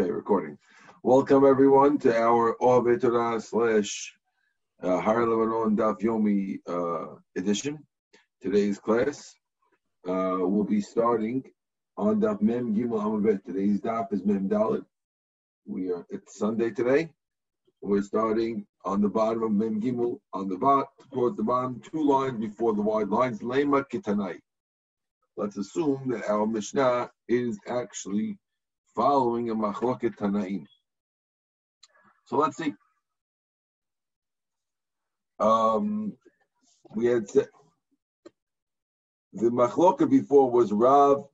Okay, recording. Welcome everyone to our Ove Torah slash uh, Har Lebanon Daf Yomi uh, edition. Today's class uh, will be starting on Daf Mem Gimel Amabet. Today's Daf is Mem Dalit. We are it's Sunday today. We're starting on the bottom of Mem Gimel on the bottom towards the bottom, two lines before the wide lines. Lema Kitanai. Let's assume that our Mishnah is actually following a machloket tanaim. So let's see. Um, we had said the machloket before was Rav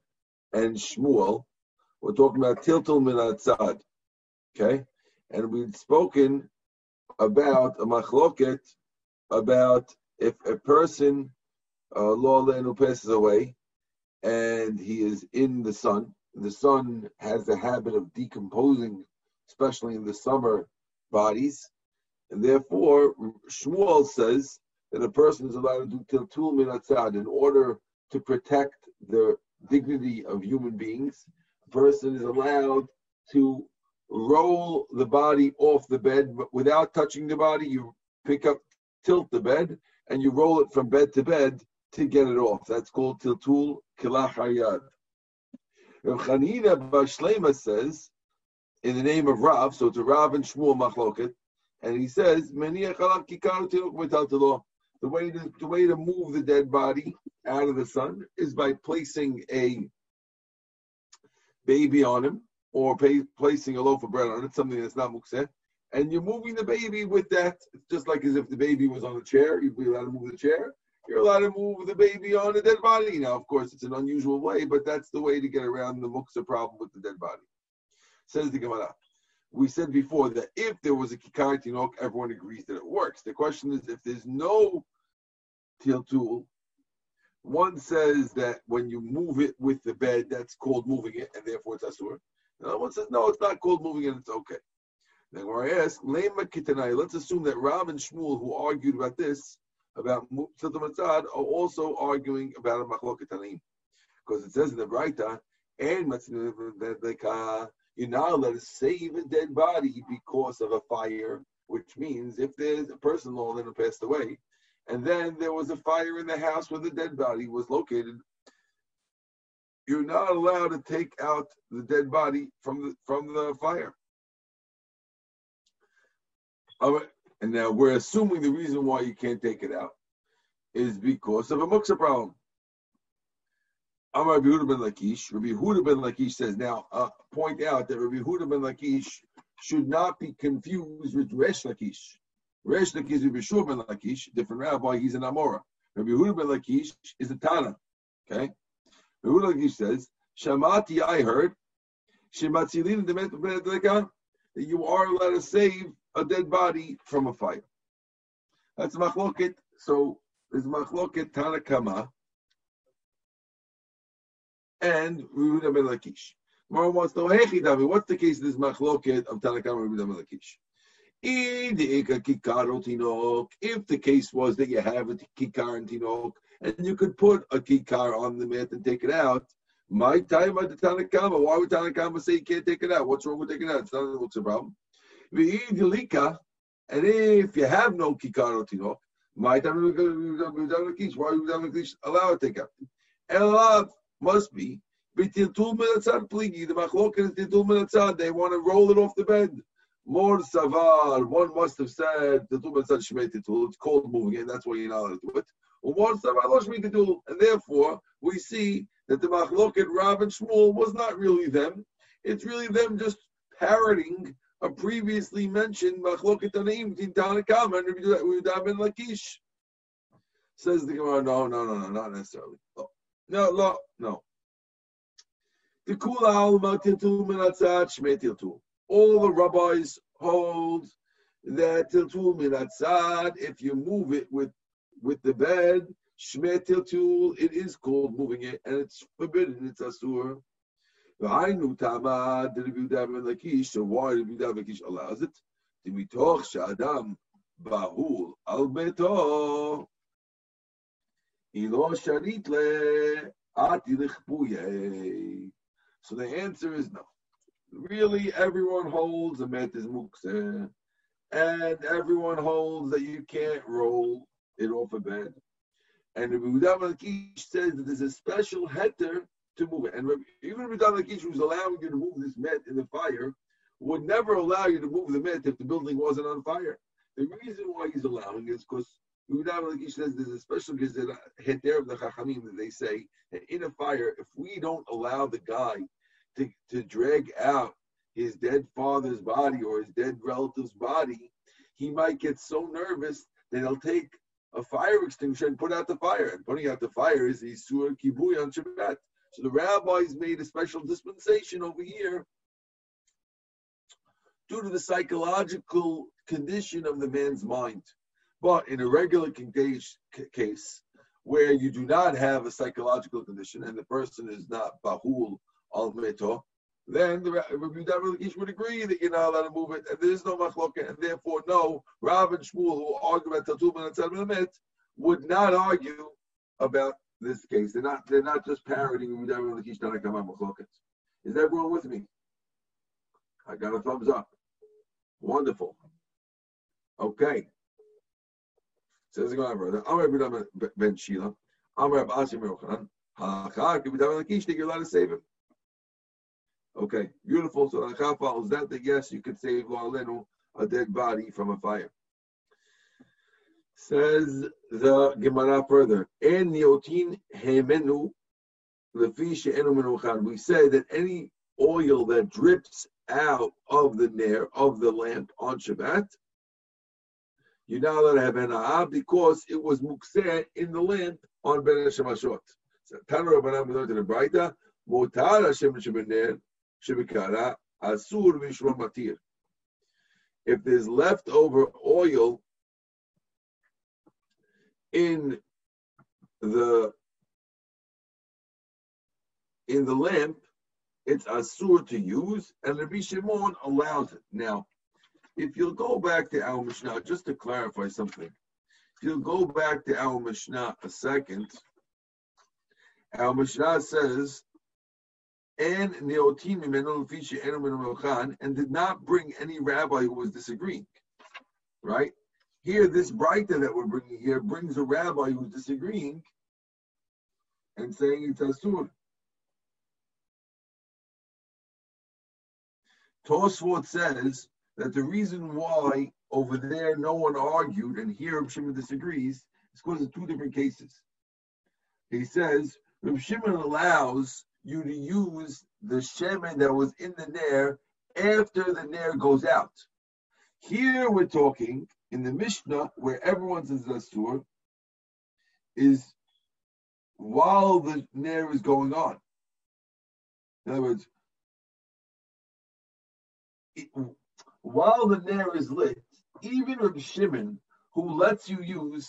and Shmuel. We're talking about tiltul minatzad, okay? And we'd spoken about a machloket about if a person uh, who passes away and he is in the sun the sun has the habit of decomposing, especially in the summer bodies, and therefore Shmuel says that a person is allowed to do tiltul minatzad in order to protect the dignity of human beings. A person is allowed to roll the body off the bed, but without touching the body, you pick up, tilt the bed, and you roll it from bed to bed to get it off. That's called tiltul kilach hayad. Rav Chanina Bashlema says, in the name of Rav, so it's a Rav and Shmuel Machloket, and he says, the way to the way to move the dead body out of the sun is by placing a baby on him or pay, placing a loaf of bread on it, something that's not mukseh, and you're moving the baby with that. Just like as if the baby was on a chair. You'd be allowed to move the chair you're allowed to move the baby on a dead body. Now, of course, it's an unusual way, but that's the way to get around the muksa problem with the dead body. Says the Gemara. We said before that if there was a kikar tinok, everyone agrees that it works. The question is if there's no tiltul, one says that when you move it with the bed, that's called moving it, and therefore it's asur. Another one says no, it's not called moving it, it's okay. Then where I ask, let's assume that Rav and Shmuel, who argued about this, about Tiltum Matzad are also arguing about a Machloket Tanaim. Because it says in the Braita, and you're not allowed to save a dead body because of a fire, which means if there's a person long that passed away, and then there was a fire in the house where the dead body was located, you're not allowed to take out the dead body from the from the fire. And now we're assuming the reason why you can't take it out is because of a muksa problem. Amar Rabbi Huda ben Lakish. Rabbi Huda ben Lakish says, now uh, point out that Rabbi Huda ben Lakish should not be confused with Resh Lakish. Resh Lakish is Rabbi ben Lakish, different rabbi, he's an Amora. Rabbi Huda ben Lakish is a Tana. Okay? Rabbi Huda Lakish says, Shamati, I heard, Shematzilin the that you are allowed to save a dead body from a fire. That's machloket. So there's machloket Tanakama and Rehuda ben Lakish. Wants to know, hey, Chidami, what's the case of this machloket of Tanakama and Rehuda ben Lakish? If the case was that you have a kikar and tinok, and you could put a kikar on the mat and take it out, my time at the Tanakama, why would Tanakama say you can't take it out? What's wrong with taking it out? It's not what's the problem. We eat lika and if you have no kikar or tinok, my time why would we allow it to take out? Elav must be b'tiltul minatzad pligi. The machlok is tiltul minatzad. They want to roll it off the bed. More savar. One must have said tiltul minatzad shmei tiltul. It's called moving it. That's why you're not allowed to do it. More savar lo shmei tiltul. And therefore, we see that the machlok at Rav and Shmuel was not really them. It's really them just parroting a previously mentioned machloket tanaim between Tanakam and Rabbi ben Lakish. Says the Gemara, no, no, no, no, not necessarily. Oh, no, no, no. no. All the rabbis hold that tiltul minatzad, if you move it with with the bed, shmet tiltul, it is called moving it, and it's forbidden, it's asur. So why did Rabbi allows it? So the answer is no. Really, everyone holds a metis mukse, and everyone holds that you can't roll it off a bed. And the Yehuda ben says that there's a special heter to move it. And even Rabbi Yehuda Kish was allowing you to move this met in the fire, would never allow you to move the met if the building wasn't on fire. The reason why he's allowing is because Rabbi Kish says there's a special heter of the Chachamim that they say that in a fire, if we don't allow the guy to, to drag out his dead father's body or his dead relative's body, he might get so nervous that he'll take a fire extinguisher and put out the fire. And putting out the fire is Isur Kibuy on Shabbat. So the rabbis made a special dispensation over here due to the psychological condition of the man's mind. But in a regular case, where you do not have a psychological condition and the person is not bahul al meto, then the Rabbi Yehuda would agree that you're not allowed to move it, and there is no machloket, and therefore no, Rav and Shmuel, who argue about Tatum and Tzad would not argue about this case. They're not they're not just parroting. Is everyone with me? I got a thumbs up. Wonderful. Okay. Says the brother. Rabbi Ben Shila. Rabbi Asim Yochanan. Ha you're allowed to save him. Okay, beautiful. So the follows that that yes, you could save La'alenu, a dead body from a fire. Says the Gemara further, En niotin hemenu lefisha enu We say that any oil that drips out of the nair of the lamp on Shabbat, you're not allowed to have hena'ah because it was mukseh in the lamp on Ben Shemashot. So Tanu Rabbanan we learned in the Braita, Motar Hashem Shebener Shebikara Asur Vishra Matir. If there's leftover oil in the in the lamp, it's asur to use, and Rabbi Shimon allows it. Now, if you'll go back to our Mishnah, just to clarify something, if you'll go back to our Mishnah a second, our Mishnah says and and did not bring any rabbi who was disagreeing. Right? Here, this Braita that we're bringing here brings a rabbi who's disagreeing and saying it's Asur. Tosfot says that the reason why over there no one argued and here Shimon disagrees is because of two different cases. He says Rav Shimon allows you to use the shemen that was in the nair after the nair goes out. Here we're talking in the Mishnah where everyone's in Zasur is while the nair is going on. In other words, it, while the nair is lit, even Rabbi Shimon, who lets you use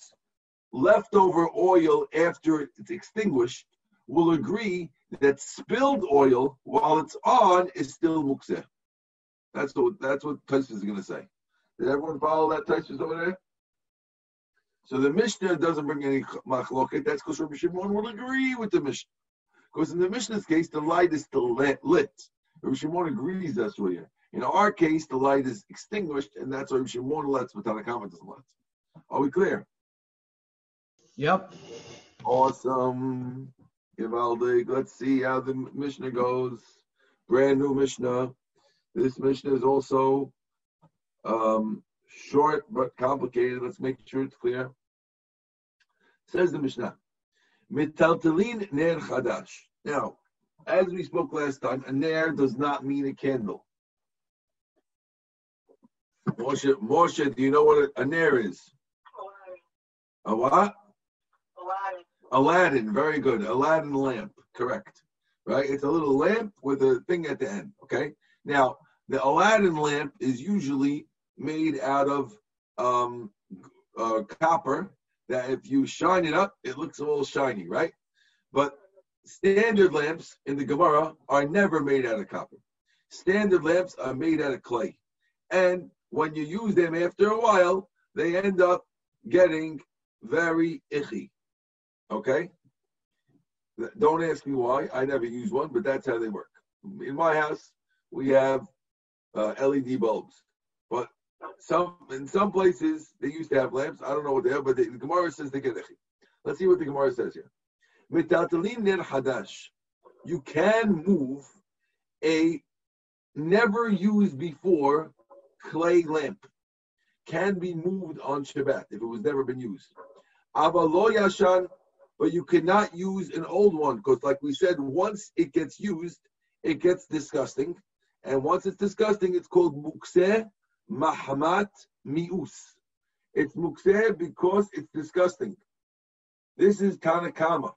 leftover oil after it's extinguished, will agree that spilled oil while it's on is still mukseh. That's what that's what Taisus is going to say. Did everyone follow that Taisus over there? So the Mishnah doesn't bring any machloket. That's because Rabbi Shimon will agree with the Mishnah. Because in the Mishnah's case, the light is still lit. Rabbi Shimon agrees that's what here. In our case, the light is extinguished, and that's why Rabbi Shimon lets, but Tanakama doesn't let. Are we clear? Yep. Awesome. Givaldik. Let's see how the Mishnah goes. Brand new Mishnah. This Mishnah is also um, short but complicated. Let's make sure it's clear. Says the Mishnah, Mitaltalin ner chadash. Now, as we spoke last time, a ner does not mean a candle. Moshe, Moshe, do you know what a, a ner is? A what? Aladdin, very good. Aladdin lamp, correct. Right? It's a little lamp with a thing at the end. Okay. Now, the Aladdin lamp is usually made out of um, uh, copper. That if you shine it up, it looks all shiny, right? But standard lamps in the Gemara are never made out of copper. Standard lamps are made out of clay, and when you use them after a while, they end up getting very icky. Okay? Don't ask me why. I never use one, but that's how they work. In my house, we have uh, LED bulbs. Some in some places they used to have lamps. I don't know what they have, but the, the Gemara says they get Let's see what the Gemara says here. Mitaltalin ner hadash. You can move a never used before clay lamp. Can be moved on Shabbat if it was never been used. Avalo yashan, but you cannot use an old one because, like we said, once it gets used, it gets disgusting, and once it's disgusting, it's called mukseh mahamat mius. It's mukseh because it's disgusting. This is Tanakama.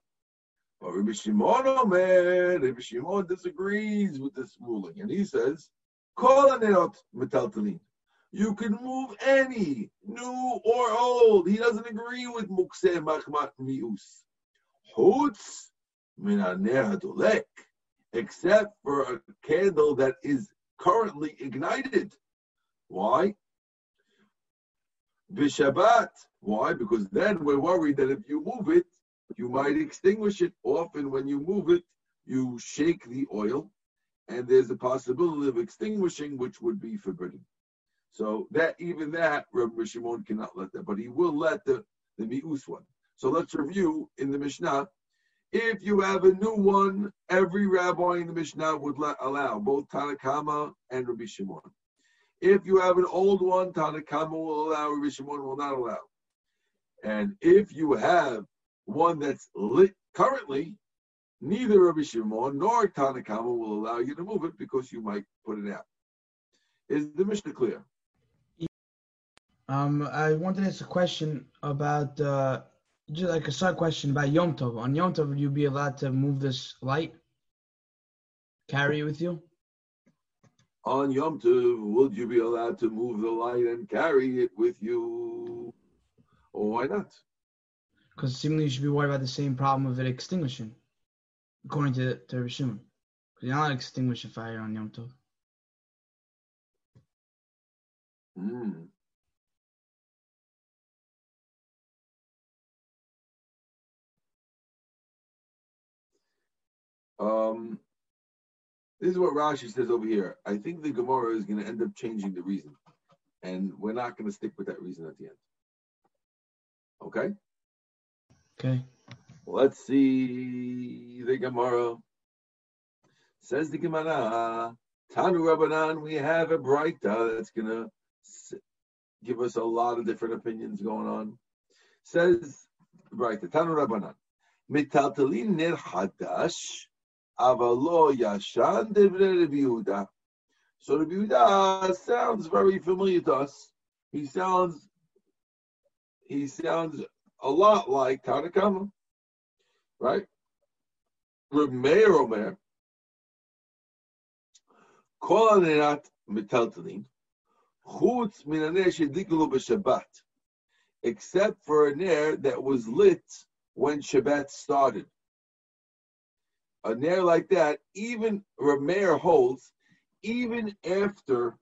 But Rabbi Shimon Omer, Rabbi Shimon disagrees with this ruling, and he says, "Call out metaltalin." You can move any, new or old. He doesn't agree with mukseh machmat mius. Hutz min except for a candle that is currently ignited. Why? Bishabat. Why? Because then we're worried that if you move it, you might extinguish it. Often, when you move it, you shake the oil, and there's a possibility of extinguishing, which would be forbidden. So that even that, Rabbi Shimon cannot let that, but he will let the the mius one. So let's review in the Mishnah. If you have a new one, every rabbi in the Mishnah would let, allow both Tanakama and Rabbi Shimon. If you have an old one, Tanakama will allow, Rabbi Shimon will not allow. And if you have one that's lit currently, neither Rabbi Shimon nor Tanakama will allow you to move it because you might put it out. Is the Mishnah clear? Um, I wanted to ask a question about uh, just like a side question about Yom Tov. On Yom Tov, would you be allowed to move this light, carry it with you? On Yom Tov, would you be allowed to move the light and carry it with you? Or why not? Because seemingly you should be worried about the same problem of it extinguishing, according to, to Rishon. Because you're not extinguish a fire on Yom Tov. Mm. Um, this is what Rashi says over here. I think the Gemara is going to end up changing the reason, and we're not going to stick with that reason at the end. Okay. Okay. Let's see the Gemara. Says the Gemara, Tanu Rabbanan, we have a Braita that's going to give us a lot of different opinions going on. Says Braita, Tanu Rabbanan, Mitaltalin ner hadash Avalo Yashan Devre Rabbi Yehuda. So Rabbi Yehuda sounds very familiar to us. He sounds he sounds a lot like Tanakama, right? Rabbi Meir Omer, Anerat Metaltalin, Chutz Minaner Shedikulu B'Shabbat, except for a ner that was lit when Shabbat started a nair like that, even Rameir holds, even after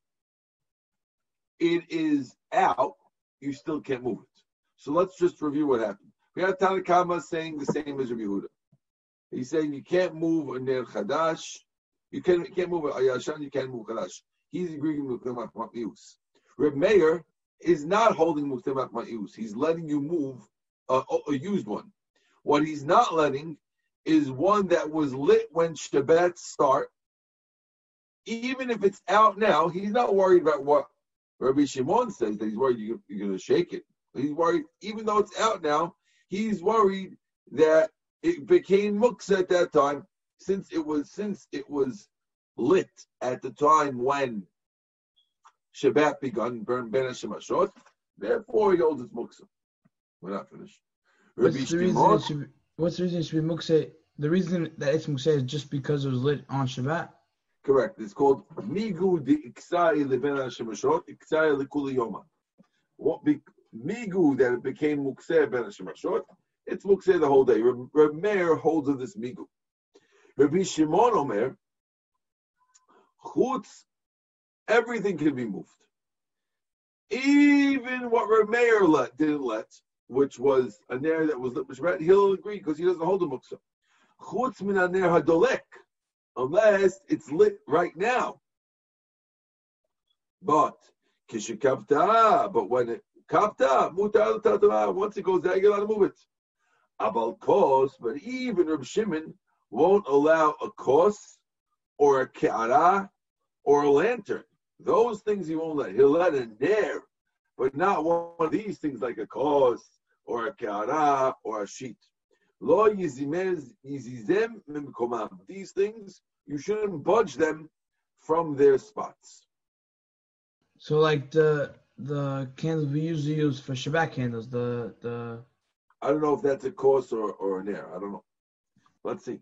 it is out, you still can't move it. So let's just review what happened. We have Tanakama saying the same as Rabbi Yehuda. He's saying you can't move a Ner Chadash, you can't, you can't move a Yashan, you can't move Chadash. He's agreeing with Mukhtamak Matmius. Reb Meir is not holding Mukhtamak Matmius. He's letting you move a, a used one. What he's not letting is one that was lit when Shabbat start. Even if it's out now, he's not worried about what Rabbi Shimon says that he's worried you're, you're going to shake it. He's worried, even though it's out now, he's worried that it became muks at that time, since it was since it was lit at the time when Shabbat begun, burn Ben Shemashot. Therefore, he holds its muksa. We're not finished. What's the, reason should be, what's the reason it should be muksa the reason that it's Mukseh is just because it was lit on Shabbat. Correct. It's called Migu de Iksai Leben Shemashot, Iksai Lekuli Yoma. What be, Migu that it became Mukseh Ben Shemashot, it's Mukseh the whole day. Reb Meir holds of this Migu. Rabbi Shimon Omer, Chutz, everything can be moved. Even what Reb Meir let, didn't let, which was a nair that was lit Shabbat, he'll agree because he doesn't hold a muksa. chutz min hadolek, unless it's lit right now. But kishikavta, but when it kapta mutar once it goes there, allowed to move it. Abal kos, but even Reb Shimon won't allow a kos or a ke'ara or a lantern. Those things he won't let. He'll let a nair, but not one of these things like a kos or a ke'ara or a sheet. Lo yizimez yizizem mimkomam. These things, you shouldn't budge them from their spots. So like the the candles we usually use for Shabbat candles, the the I don't know if that's a course or, or an air. I don't know. Let's see.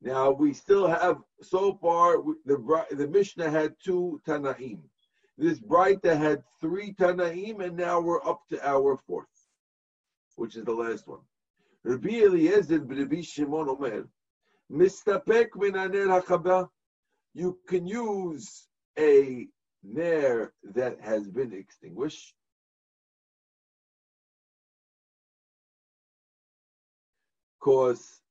Now we still have so far the the Mishnah had two Tanaim. This Braita had three Tanaim, and now we're up to our fourth, which is the last one. Rabbi Eliezer b'Rabbi Shimon Omer, mistapek min hakaba. You can use a ner that has been extinguished. Cause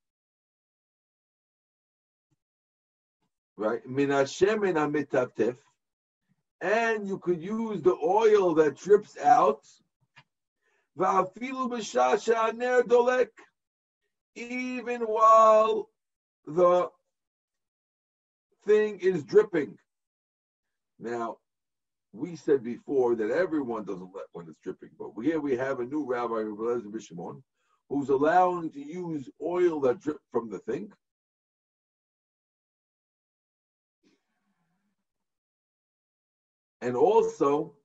right? Min Hashemin amitavtef, and you could use the oil that drips out. Even while the thing is dripping. Now, we said before that everyone doesn't let when it's dripping, but here we have a new rabbi, Rabbi Bishimon, who's allowing to use oil that drip from the thing. And also,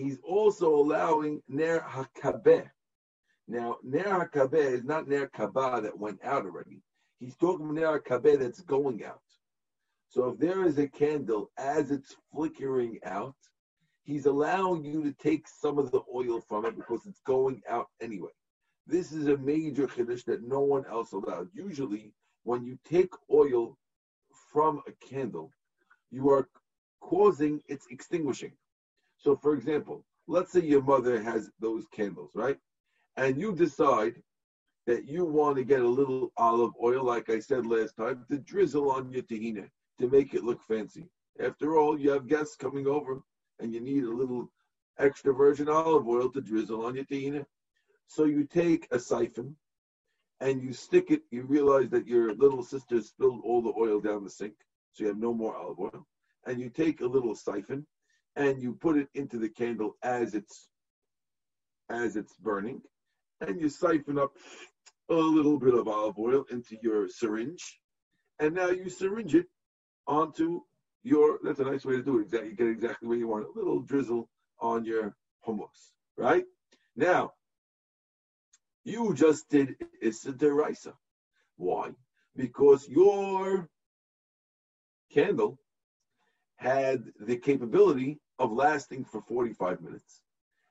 he's also allowing Ner HaKabeh. Now, Ner HaKabeh is not Ner Kabah that went out already. He's talking Ner HaKabeh that's going out. So if there is a candle as it's flickering out, he's allowing you to take some of the oil from it because it's going out anyway. This is a major chiddush that no one else allowed. Usually, when you take oil from a candle, you are causing its extinguishing. So, for example, let's say your mother has those candles, right? And you decide that you want to get a little olive oil, like I said last time, to drizzle on your tahina to make it look fancy. After all, you have guests coming over and you need a little extra virgin olive oil to drizzle on your tahina. So you take a siphon and you stick it, you realize that your little sister spilled all the oil down the sink, so you have no more olive oil. And you take a little siphon and you put it into the candle as it's as it's burning, and you siphon up a little bit of olive oil into your syringe, and now you syringe it onto your. That's a nice way to do it. Exactly, you get exactly where you want. A little drizzle on your hummus, right? Now, you just did Issa Deraisa. Why? Because your candle had the capability of lasting for 45 minutes.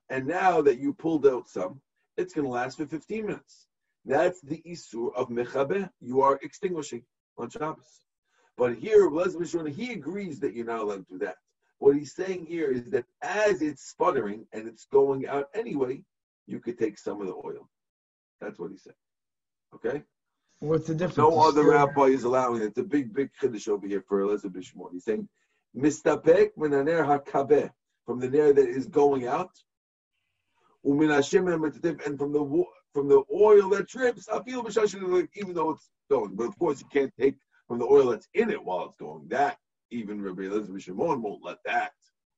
And now that you pulled out some, it's going to last for 15 minutes. That's the Isur of Mechabeh. You are extinguishing on Shabbos. But here, he agrees that you're not allowed to do that. What he's saying here is that as it's sputtering and it's going out anyway, you could take some of the oil. That's what he said. Okay? What's the difference? No other rabbi is allowing it. It's a big, big chiddush over here for Elazar b'Shimon. He's saying, Mistapek minaner hakabeh, from the nair that is going out, and from the from the oil that drips, I feel even though it's going. But of course, you can't take from the oil that's in it while it's going. That even Rabbi Elazar b'Shimon won't let that.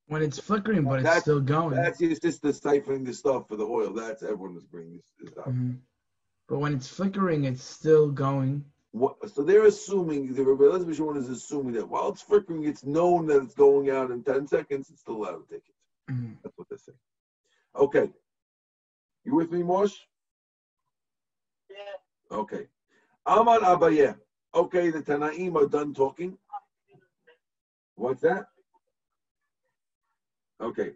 When it's flickering, but it's still going. That's just, just the siphoning the stuff for the oil. That's everyone is bringing this, this mm-hmm. But when it's flickering, it's still going. What, so they're assuming the Rabbi Elazar Shimon is assuming that while it's flickering, it's known that it's going out in ten seconds. It's still allowed to take it. Mm-hmm. That's what they're saying. Okay, you with me, Mosh? Yeah. Okay. Amar Abaye. Okay, the Tanaim are done talking. What's that? Okay.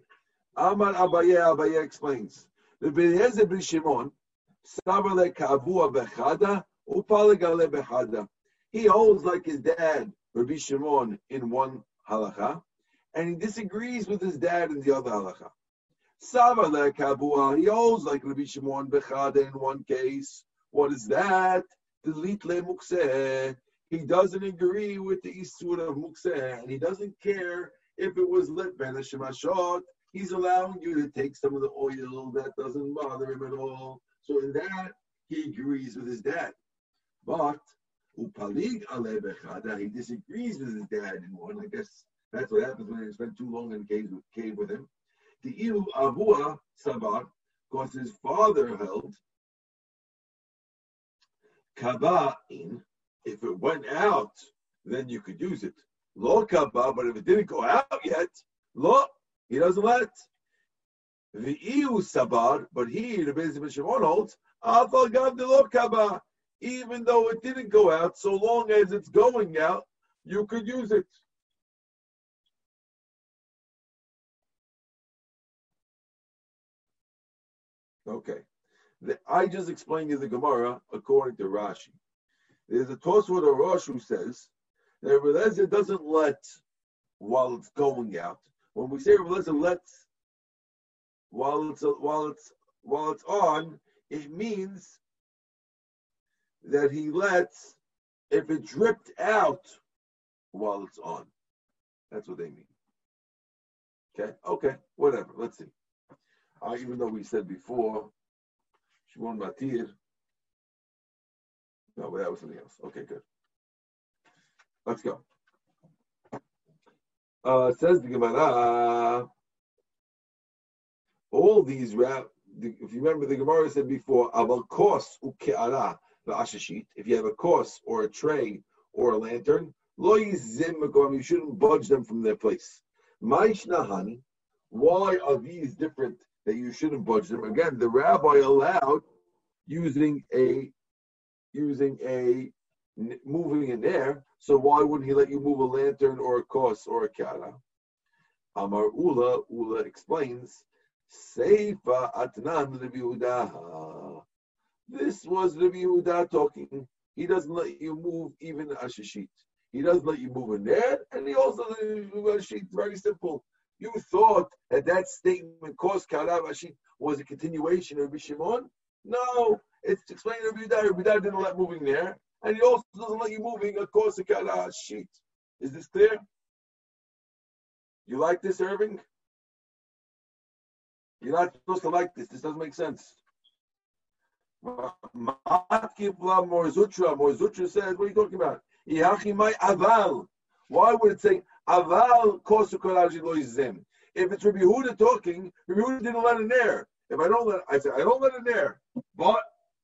Amar Abaye, Abaye explains. The Eliezer ben Shimon, Savale Kavua Bechada, Upaligale Bechada. He holds like his dad, Rabbi Shimon, in one halacha, and he disagrees with his dad in the other halacha. He holds like Rabbi Shimon Bechada in one case. What is that? He doesn't agree with the Isur of Mukseh, and he doesn't care if it was lit Ben Shemashot. He's allowing you to take some of the oil that doesn't bother him at all. So in that, he agrees with his dad. But Upalig Alebechada, he disagrees with his dad one. I guess that's what happens when you spend too long in the cave, cave with him. The Ilu Avua Sabar, because his father held Kaba'in, if it went out, then you could use it. Lo Kaba, but if it didn't go out yet, lo, he doesn't let. The Iu Sabar, but he, the Bezim Shimon holds, Afal Gav de Lo Kaba, even though it didn't go out, so long as it's going out, you could use it. Okay. I just explained you the Gemara according to Rashi. There's a Tosfot or Rosh who says that Rebelezer doesn't let while it's going out. When we say Rebelezer lets while it's while it's while it's on, it means that he lets if it dripped out while it's on. That's what they mean. Okay, okay, whatever. Let's see. Uh, even though we said before, Shimon Matir. No, but that was something else. Okay, good. Let's go. Uh, says the Gemara, all these. If you remember, the Gemara said before, "Aval kos uke'ara ashashit." If you have a kos or a tray or a lantern, lo yizim You shouldn't budge them from their place. Ma'ishnahani. Why are these different that you shouldn't budge them. Again, the rabbi allowed using a using a moving in there. So why wouldn't he let you move a lantern or a kos or a kara? Amar Ula, Ula explains, Seifa Atnan Rabbi This was Rabbi Yehuda talking. He doesn't let you move even a. He doesn't let you move in there, and he also you move a sheet. Very simple. You thought that that statement, "Kos Karavashi," was a continuation of Bishimon? No, it's explaining Rabbi Yehuda. Rabbi Yehuda didn't let moving there, and he also doesn't let you moving across the Kos sheet. Is this clear? You like this, Irving? You're not supposed to like this. This doesn't make sense. Mar Zutra, Morzutra says, what are you talking about? Yachimai Aval. Why would it say Aval kosu loizem. If it's Rabbi Yehuda talking, Rabbi Yehuda didn't let it there. If I don't let, I say I don't let it there. But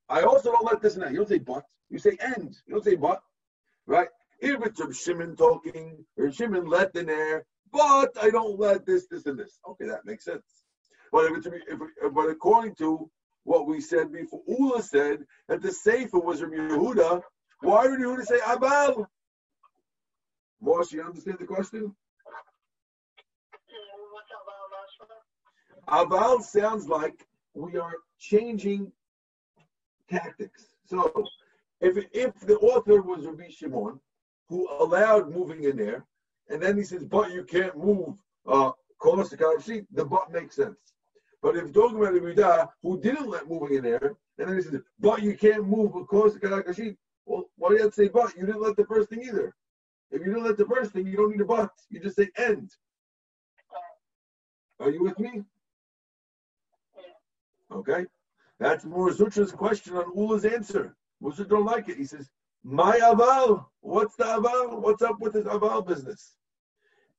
I also don't let this in there. You don't say but. You say end. You don't say but. Right? If it's Rabbi Shimon talking, Rabbi Shimon let in there, but I don't let this, this, and this. Okay, that makes sense. But if it's if, but according to what we said before, Ula said that the Seifa was Rabbi Yehuda. Why did Yehuda say Abal? Mosh, you understand the question? Aval sounds like we are changing tactics. So if if the author was Rabbi Shimon, who allowed moving in there, and then he says, but you can't move uh the but makes sense. But if you're talking about who didn't let moving in there, and then he says, but you can't move a sheet, well, why do you have to say but? You didn't let the first thing either. If you don't let the first thing, you don't need a but. You just say end. Are you with me? Okay. That's Mar Zutra's question on Ula's answer. Mar Zutra don't like it. He says, My aval. What's the aval? What's up with this aval business?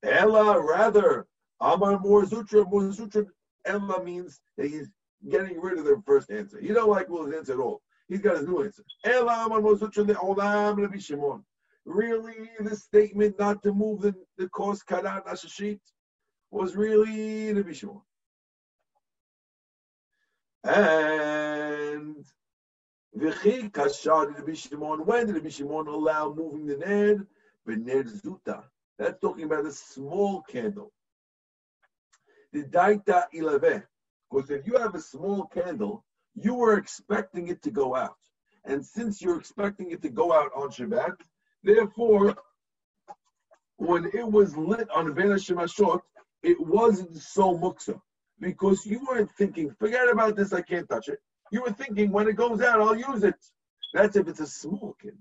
Ella, rather, Amar Mar Zutra. Murazutra, Ella means that he's getting rid of the first answer. He don't like Ula's answer at all. He's got his new answer. Rabbi Shimon really the statement not to move the, the kos karat ashashit was really the Bishimon. And V'chi kashar the Bishimon, when did the Bishimon allow moving the Ned? B'ned zuta. That's talking about a small candle. The daita ilave. Because if you have a small candle, you were expecting it to go out. And since you're expecting it to go out on Shabbat, Therefore, when it was lit on Ben Shemashot, it wasn't so muksa because you weren't thinking, forget about this, I can't touch it. You were thinking, when it goes out, I'll use it. That's if it's a small kid.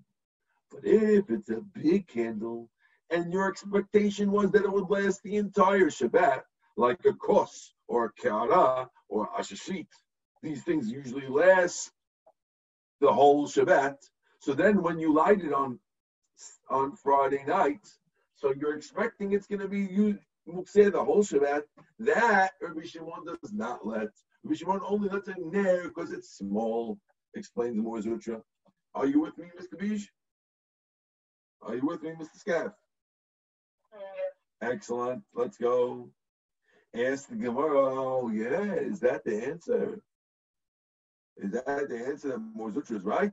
But if it's a big candle and your expectation was that it would last the entire Shabbat, like a kos or a kara or a shashit, these things usually last the whole Shabbat. So then when you light it on on Friday night, so you're expecting it's going to be used mukseh the whole Shabbat. That Rabbi Shimon does not let. Rabbi Shimon only lets it ner because it's small. Explains the Mar Zutra. Are you with me, Mr. Bish? Are you with me, Mr. Scaff? Excellent. Let's go. Ask the Gemara. Oh, yeah. Is that the answer? Is that the answer that Moor is right?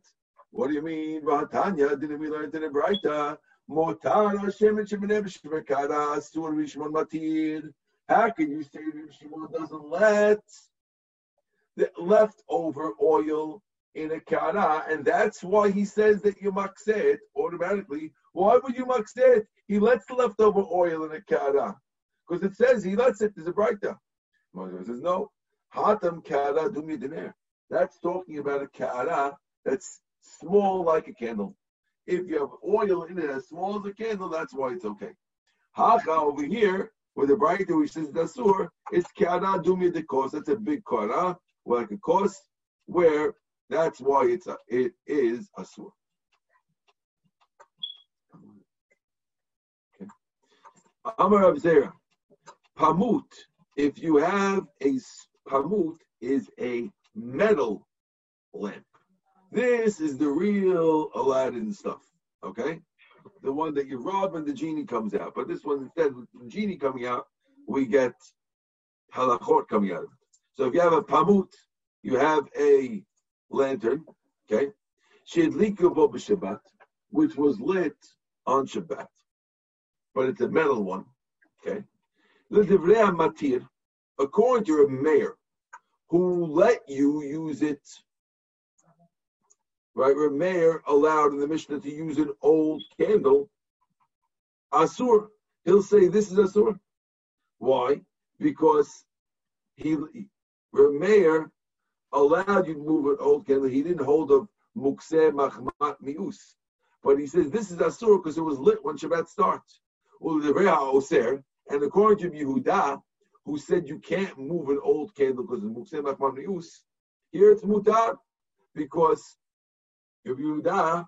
What do you mean? Vahatanya, didn't we learn in the Braita? Motar Hashem and Shemin Shemekara Sur Rishmon Matir. How can you say Rishmon doesn't let the leftover oil in a kara, and that's why he says that you makse it automatically. Why would you makse it? He lets the leftover oil in a kara because it says he lets it. There's a Braita. Moshe says no. Hatam kara dumi That's talking about a kara that's small like a candle. If you have oil in it as small as a candle, that's why it's okay. Hacha over here, with the Braita which says dasur, it's kara dumi de kos. That's a big kara, like a kos, where that's why it's a, it is asur. Amar Abzera, pamut. If you have a pamut, is a metal lamp. This is the real Aladdin stuff, okay? The one that you rub and the genie comes out. But this one, instead of the genie coming out, we get halachot coming out of it. So if you have a pamut, you have a lantern, okay? Shedlikubo b'Shabbat, which was lit on Shabbat, but it's a metal one, okay? Matir, according to a mayor who let you use it right? Where Meir allowed in the Mishnah to use an old candle, Asur. He'll say this is Asur. Why? Because he, Meir allowed you to move an old candle. He didn't hold of Mukseh Machmat Mius. But he says this is Asur because it was lit when Shabbat starts. And according to Yehuda, who said you can't move an old candle because of Mukseh Machmat Mius, here it's mutar because Yehuda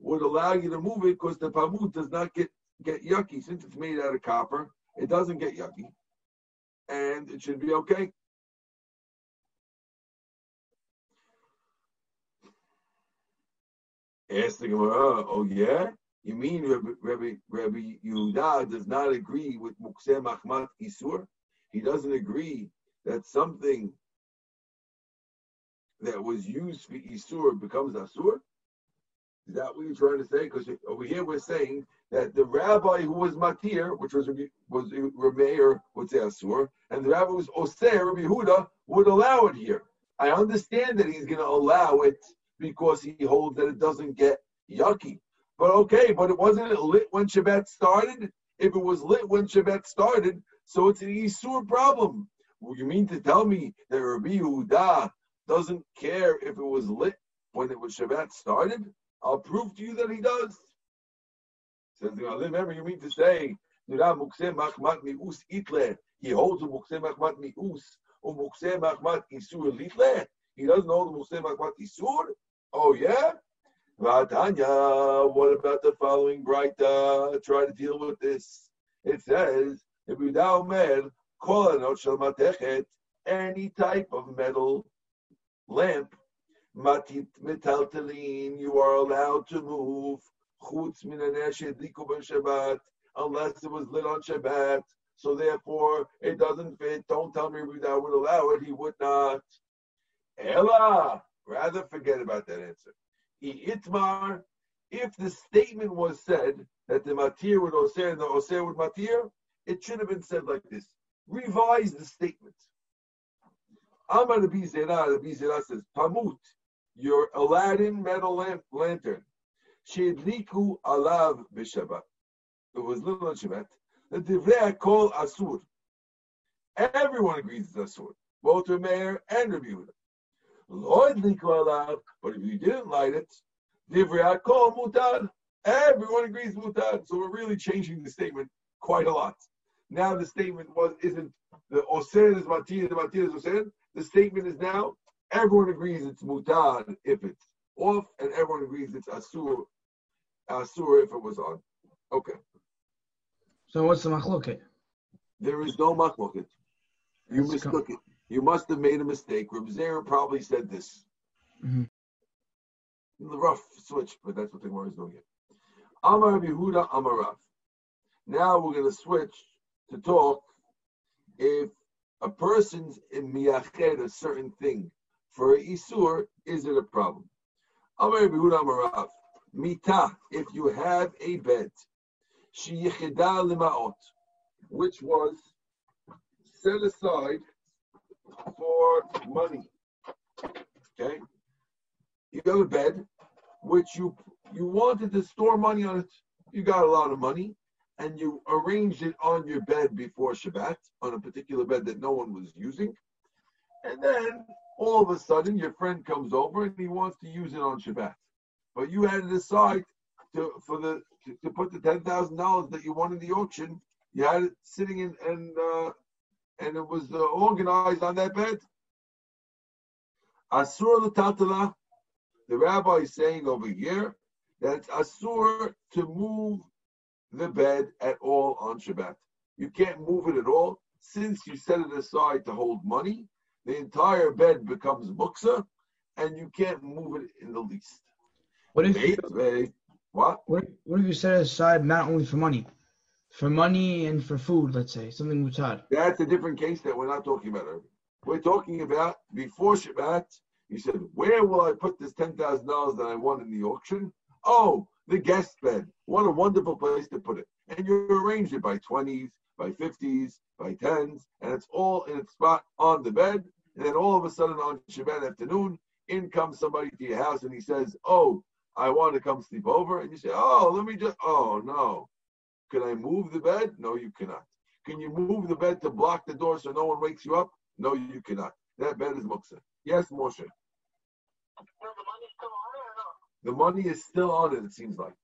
would allow you to move it because the pamut does not get, get yucky. Since it's made out of copper, it doesn't get yucky. And it should be okay. Ask the Gemara, oh yeah? You mean Rabbi, Rabbi, Rabbi Yehuda does not agree with Mukseh Mahmat Isur? He doesn't agree that something that was used for Isur becomes Asur? Is that what you're trying to say? Because over here we're saying that the rabbi who was Matir, which was was Rameir, would say Asur, and the rabbi who was Oser, Rabbi Huda, would allow it here. I understand that he's going to allow it because he holds that it doesn't get yucky. But okay, but it wasn't lit when Shabbat started? If it was lit when Shabbat started, so it's an Isur problem. Well, you mean to tell me that Rabbi Huda doesn't care if it was lit when it was Shabbat started? I'll prove to you that he does. Says the remember you mean to say he holds a mukse machmat mi'us or mukse machmat isur litle. He doesn't hold the mukse machmat isur. Oh yeah. Vatanya, what about the following Braita? Uh, try to deal with this. It says, if you now med, any type of metal lamp, matit metaltalin, you are allowed to move, chutz Shabbat, unless it was lit on Shabbat. So therefore, it doesn't fit. Don't tell me that would allow it. He would not. Ella, rather forget about that answer. Itmar, if the statement was said that the matir would oser and the oser would matir, it should have been said like this. Revise the statement. Amar Rabbi Zera, Rabbi Zera says, Pamut, your Aladdin metal lamp, lantern, Shedliku alav b'Shabbat. It was little on Shabbat. The Divrei Kol Asur. Everyone agrees it's Asur, both Rameir and Rabbi Yehuda. Lord Liku alav, but if you didn't light it, Divrei Kol Mutar. Everyone agrees Mutar. So we're really changing the statement quite a lot. Now the statement was isn't the Oser is Matir, the Matir is Oser. The statement is now everyone agrees it's Mutar if it's off, and everyone agrees it's Asur, Asur if it was on. Okay. So what's the machloket? There is no machloket. You Let's mistook it. You must have made a mistake. Reb Zera probably said this. Mhm. The rough switch, but that's what the Gemara is doing here. Amar Yehuda Amar Rav. Now we're going to switch to talk if a person's in miyached a certain thing for isur, is it a problem? Amar Yehuda Amar Rav. Mita, if you have a bed, sheyichida limaot, which was set aside for money. Okay, you have a bed which you you wanted to store money on it. You got a lot of money, and you arranged it on your bed before Shabbat on a particular bed that no one was using, and then all of a sudden your friend comes over and he wants to use it on Shabbat, but you had to decide to for the to, to put the ten thousand dollars that you won in the auction. You had it sitting in and uh, and it was uh, organized on that bed. Asur l'tatala, the rabbi is saying over here that it's asur to move the bed at all on Shabbat. You can't move it at all since you set it aside to hold money. The entire bed becomes muksa, and you can't move it in the least. What if Hey, What? what, what if you set it aside not only for money, for money and for food? Let's say something mutar. That's a different case that we're not talking about. We're talking about before Shabbat. You said, "Where will I put this ten thousand dollars that I won in the auction?" Oh, the guest bed. What a wonderful place to put it. And you arrange it by twenties, by fifties, by tens, and it's all in its spot on the bed. And then all of a sudden on Shabbat afternoon, in comes somebody to your house and he says, "Oh, I want to come sleep over." And you say, "Oh, let me just." Oh no. Can I move the bed? No, you cannot. Can you move the bed to block the door so no one wakes you up? No, you cannot. That bed is muksa. Yes, Moshe. No, The money is still on it, it seems like.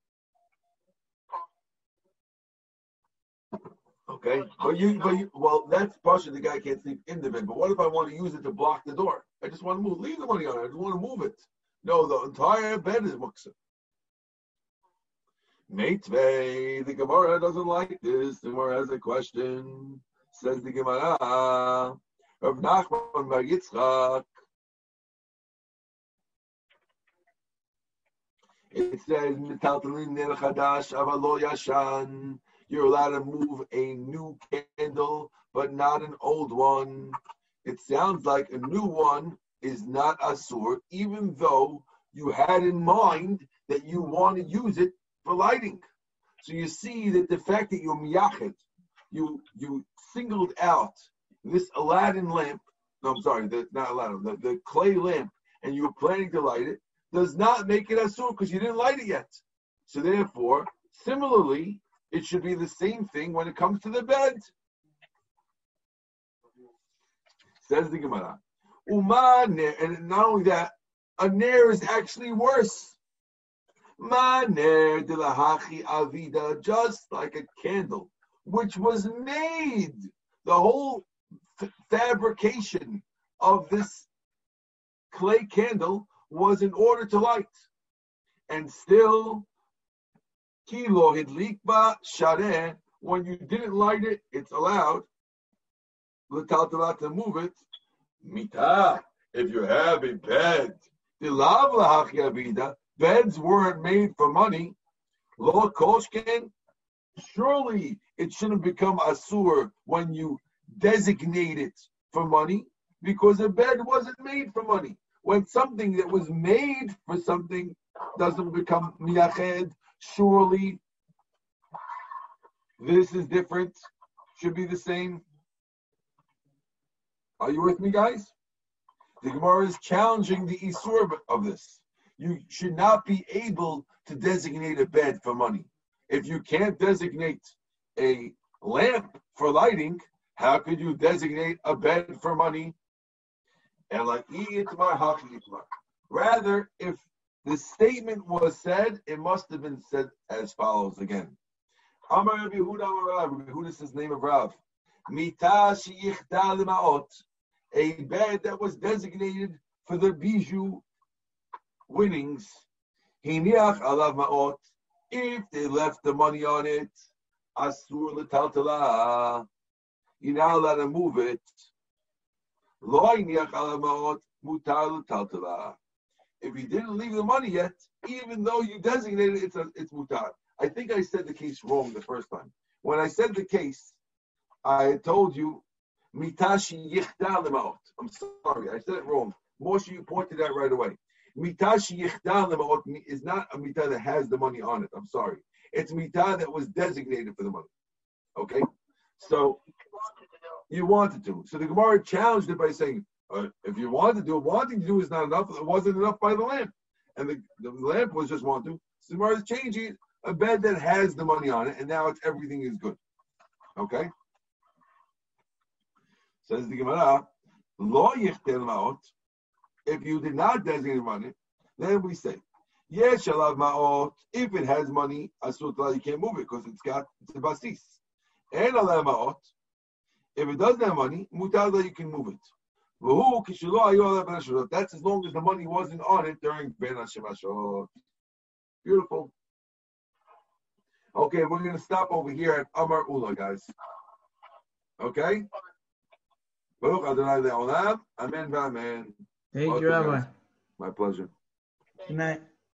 Okay, but you, but you, well, that's partially the guy can't sleep in the bed. But what if I want to use it to block the door? I just want to move. Leave the money on it. I just want to move it. No, the entire bed is muksa. Meitvei, the Gemara doesn't like this. The Gemara has a question. Says the Gemara, Rav Nachman Bar Yitzchak. It says, "Metaltalin ner chadash yashan." You're allowed to move a new candle, but not an old one. It sounds like a new one is not asur, even though you had in mind that you want to use it for lighting. So you see that the fact that you're miyachet, you you singled out this Aladdin lamp. No, I'm sorry, the, not Aladdin, the, the clay lamp, and you were planning to light it, does not make it asur because you didn't light it yet. So therefore, similarly, it should be the same thing when it comes to the bed. Says the Gemara. Uma and not only that, a ner is actually worse. Ma ner de lahachi avida, just like a candle, which was made. The whole f- fabrication of this clay candle was in order to light. And still, kilo hidlikba shareh, when you didn't light it, it's allowed. To move it. Mita, if you have a bed, the lav lahachi avida, beds weren't made for money. Lo koshken, surely it shouldn't become a asur when you designate it for money, because a bed wasn't made for money. When something that was made for something doesn't become miyached, surely this is different. Should be the same. Are you with me, guys? The Gemara is challenging the isur of this. You should not be able to designate a bed for money. If you can't designate a lamp for lighting, how could you designate a bed for money? Rather, if the statement was said, it must have been said as follows again. Amar Rabbi Yehuda Amar Rabbi Yehuda says the name of Rav. Mita sheyichda lemaot, a bed that was designated for the bijou winnings. Hiniach alav maot, if they left the money on it, asur letaltala, you're not allowed to move it. Lo hiniach alav maot, mutar letaltala. If you didn't leave the money yet, even though you designated it, it's, a, it's mutar. I think I said the case wrong the first time. When I said the case, I told you, mitashi yichda. I'm sorry, I said it wrong. Moshe, you pointed out right away. Yichda lemaot is not a mita that has the money on it. I'm sorry. It's mita that was designated for the money. Okay? So, you wanted to. So the Gemara challenged it by saying, uh, if you wanted to do it, wanting to do is not enough. It wasn't enough by the lamp. And the, the lamp was just want to. So the Gemara is changing a bed that has the money on it, and now it's everything is good. Okay? Says the Gemara, Lo maot. If you did not designate money, then we say, Yes, shalav maot. If it has money, asutla, you can't move it because it's got it's a basis. And alav maot. If it doesn't have money, mutada, you can move it. That's as long as the money wasn't on it during Ben Hashemashot. Beautiful. Okay, we're going to stop over here at Amar Ulla, guys. Okay? Baruch Adonai Le'olam. Amen. Thank you, Rabbi. My pleasure. Good night.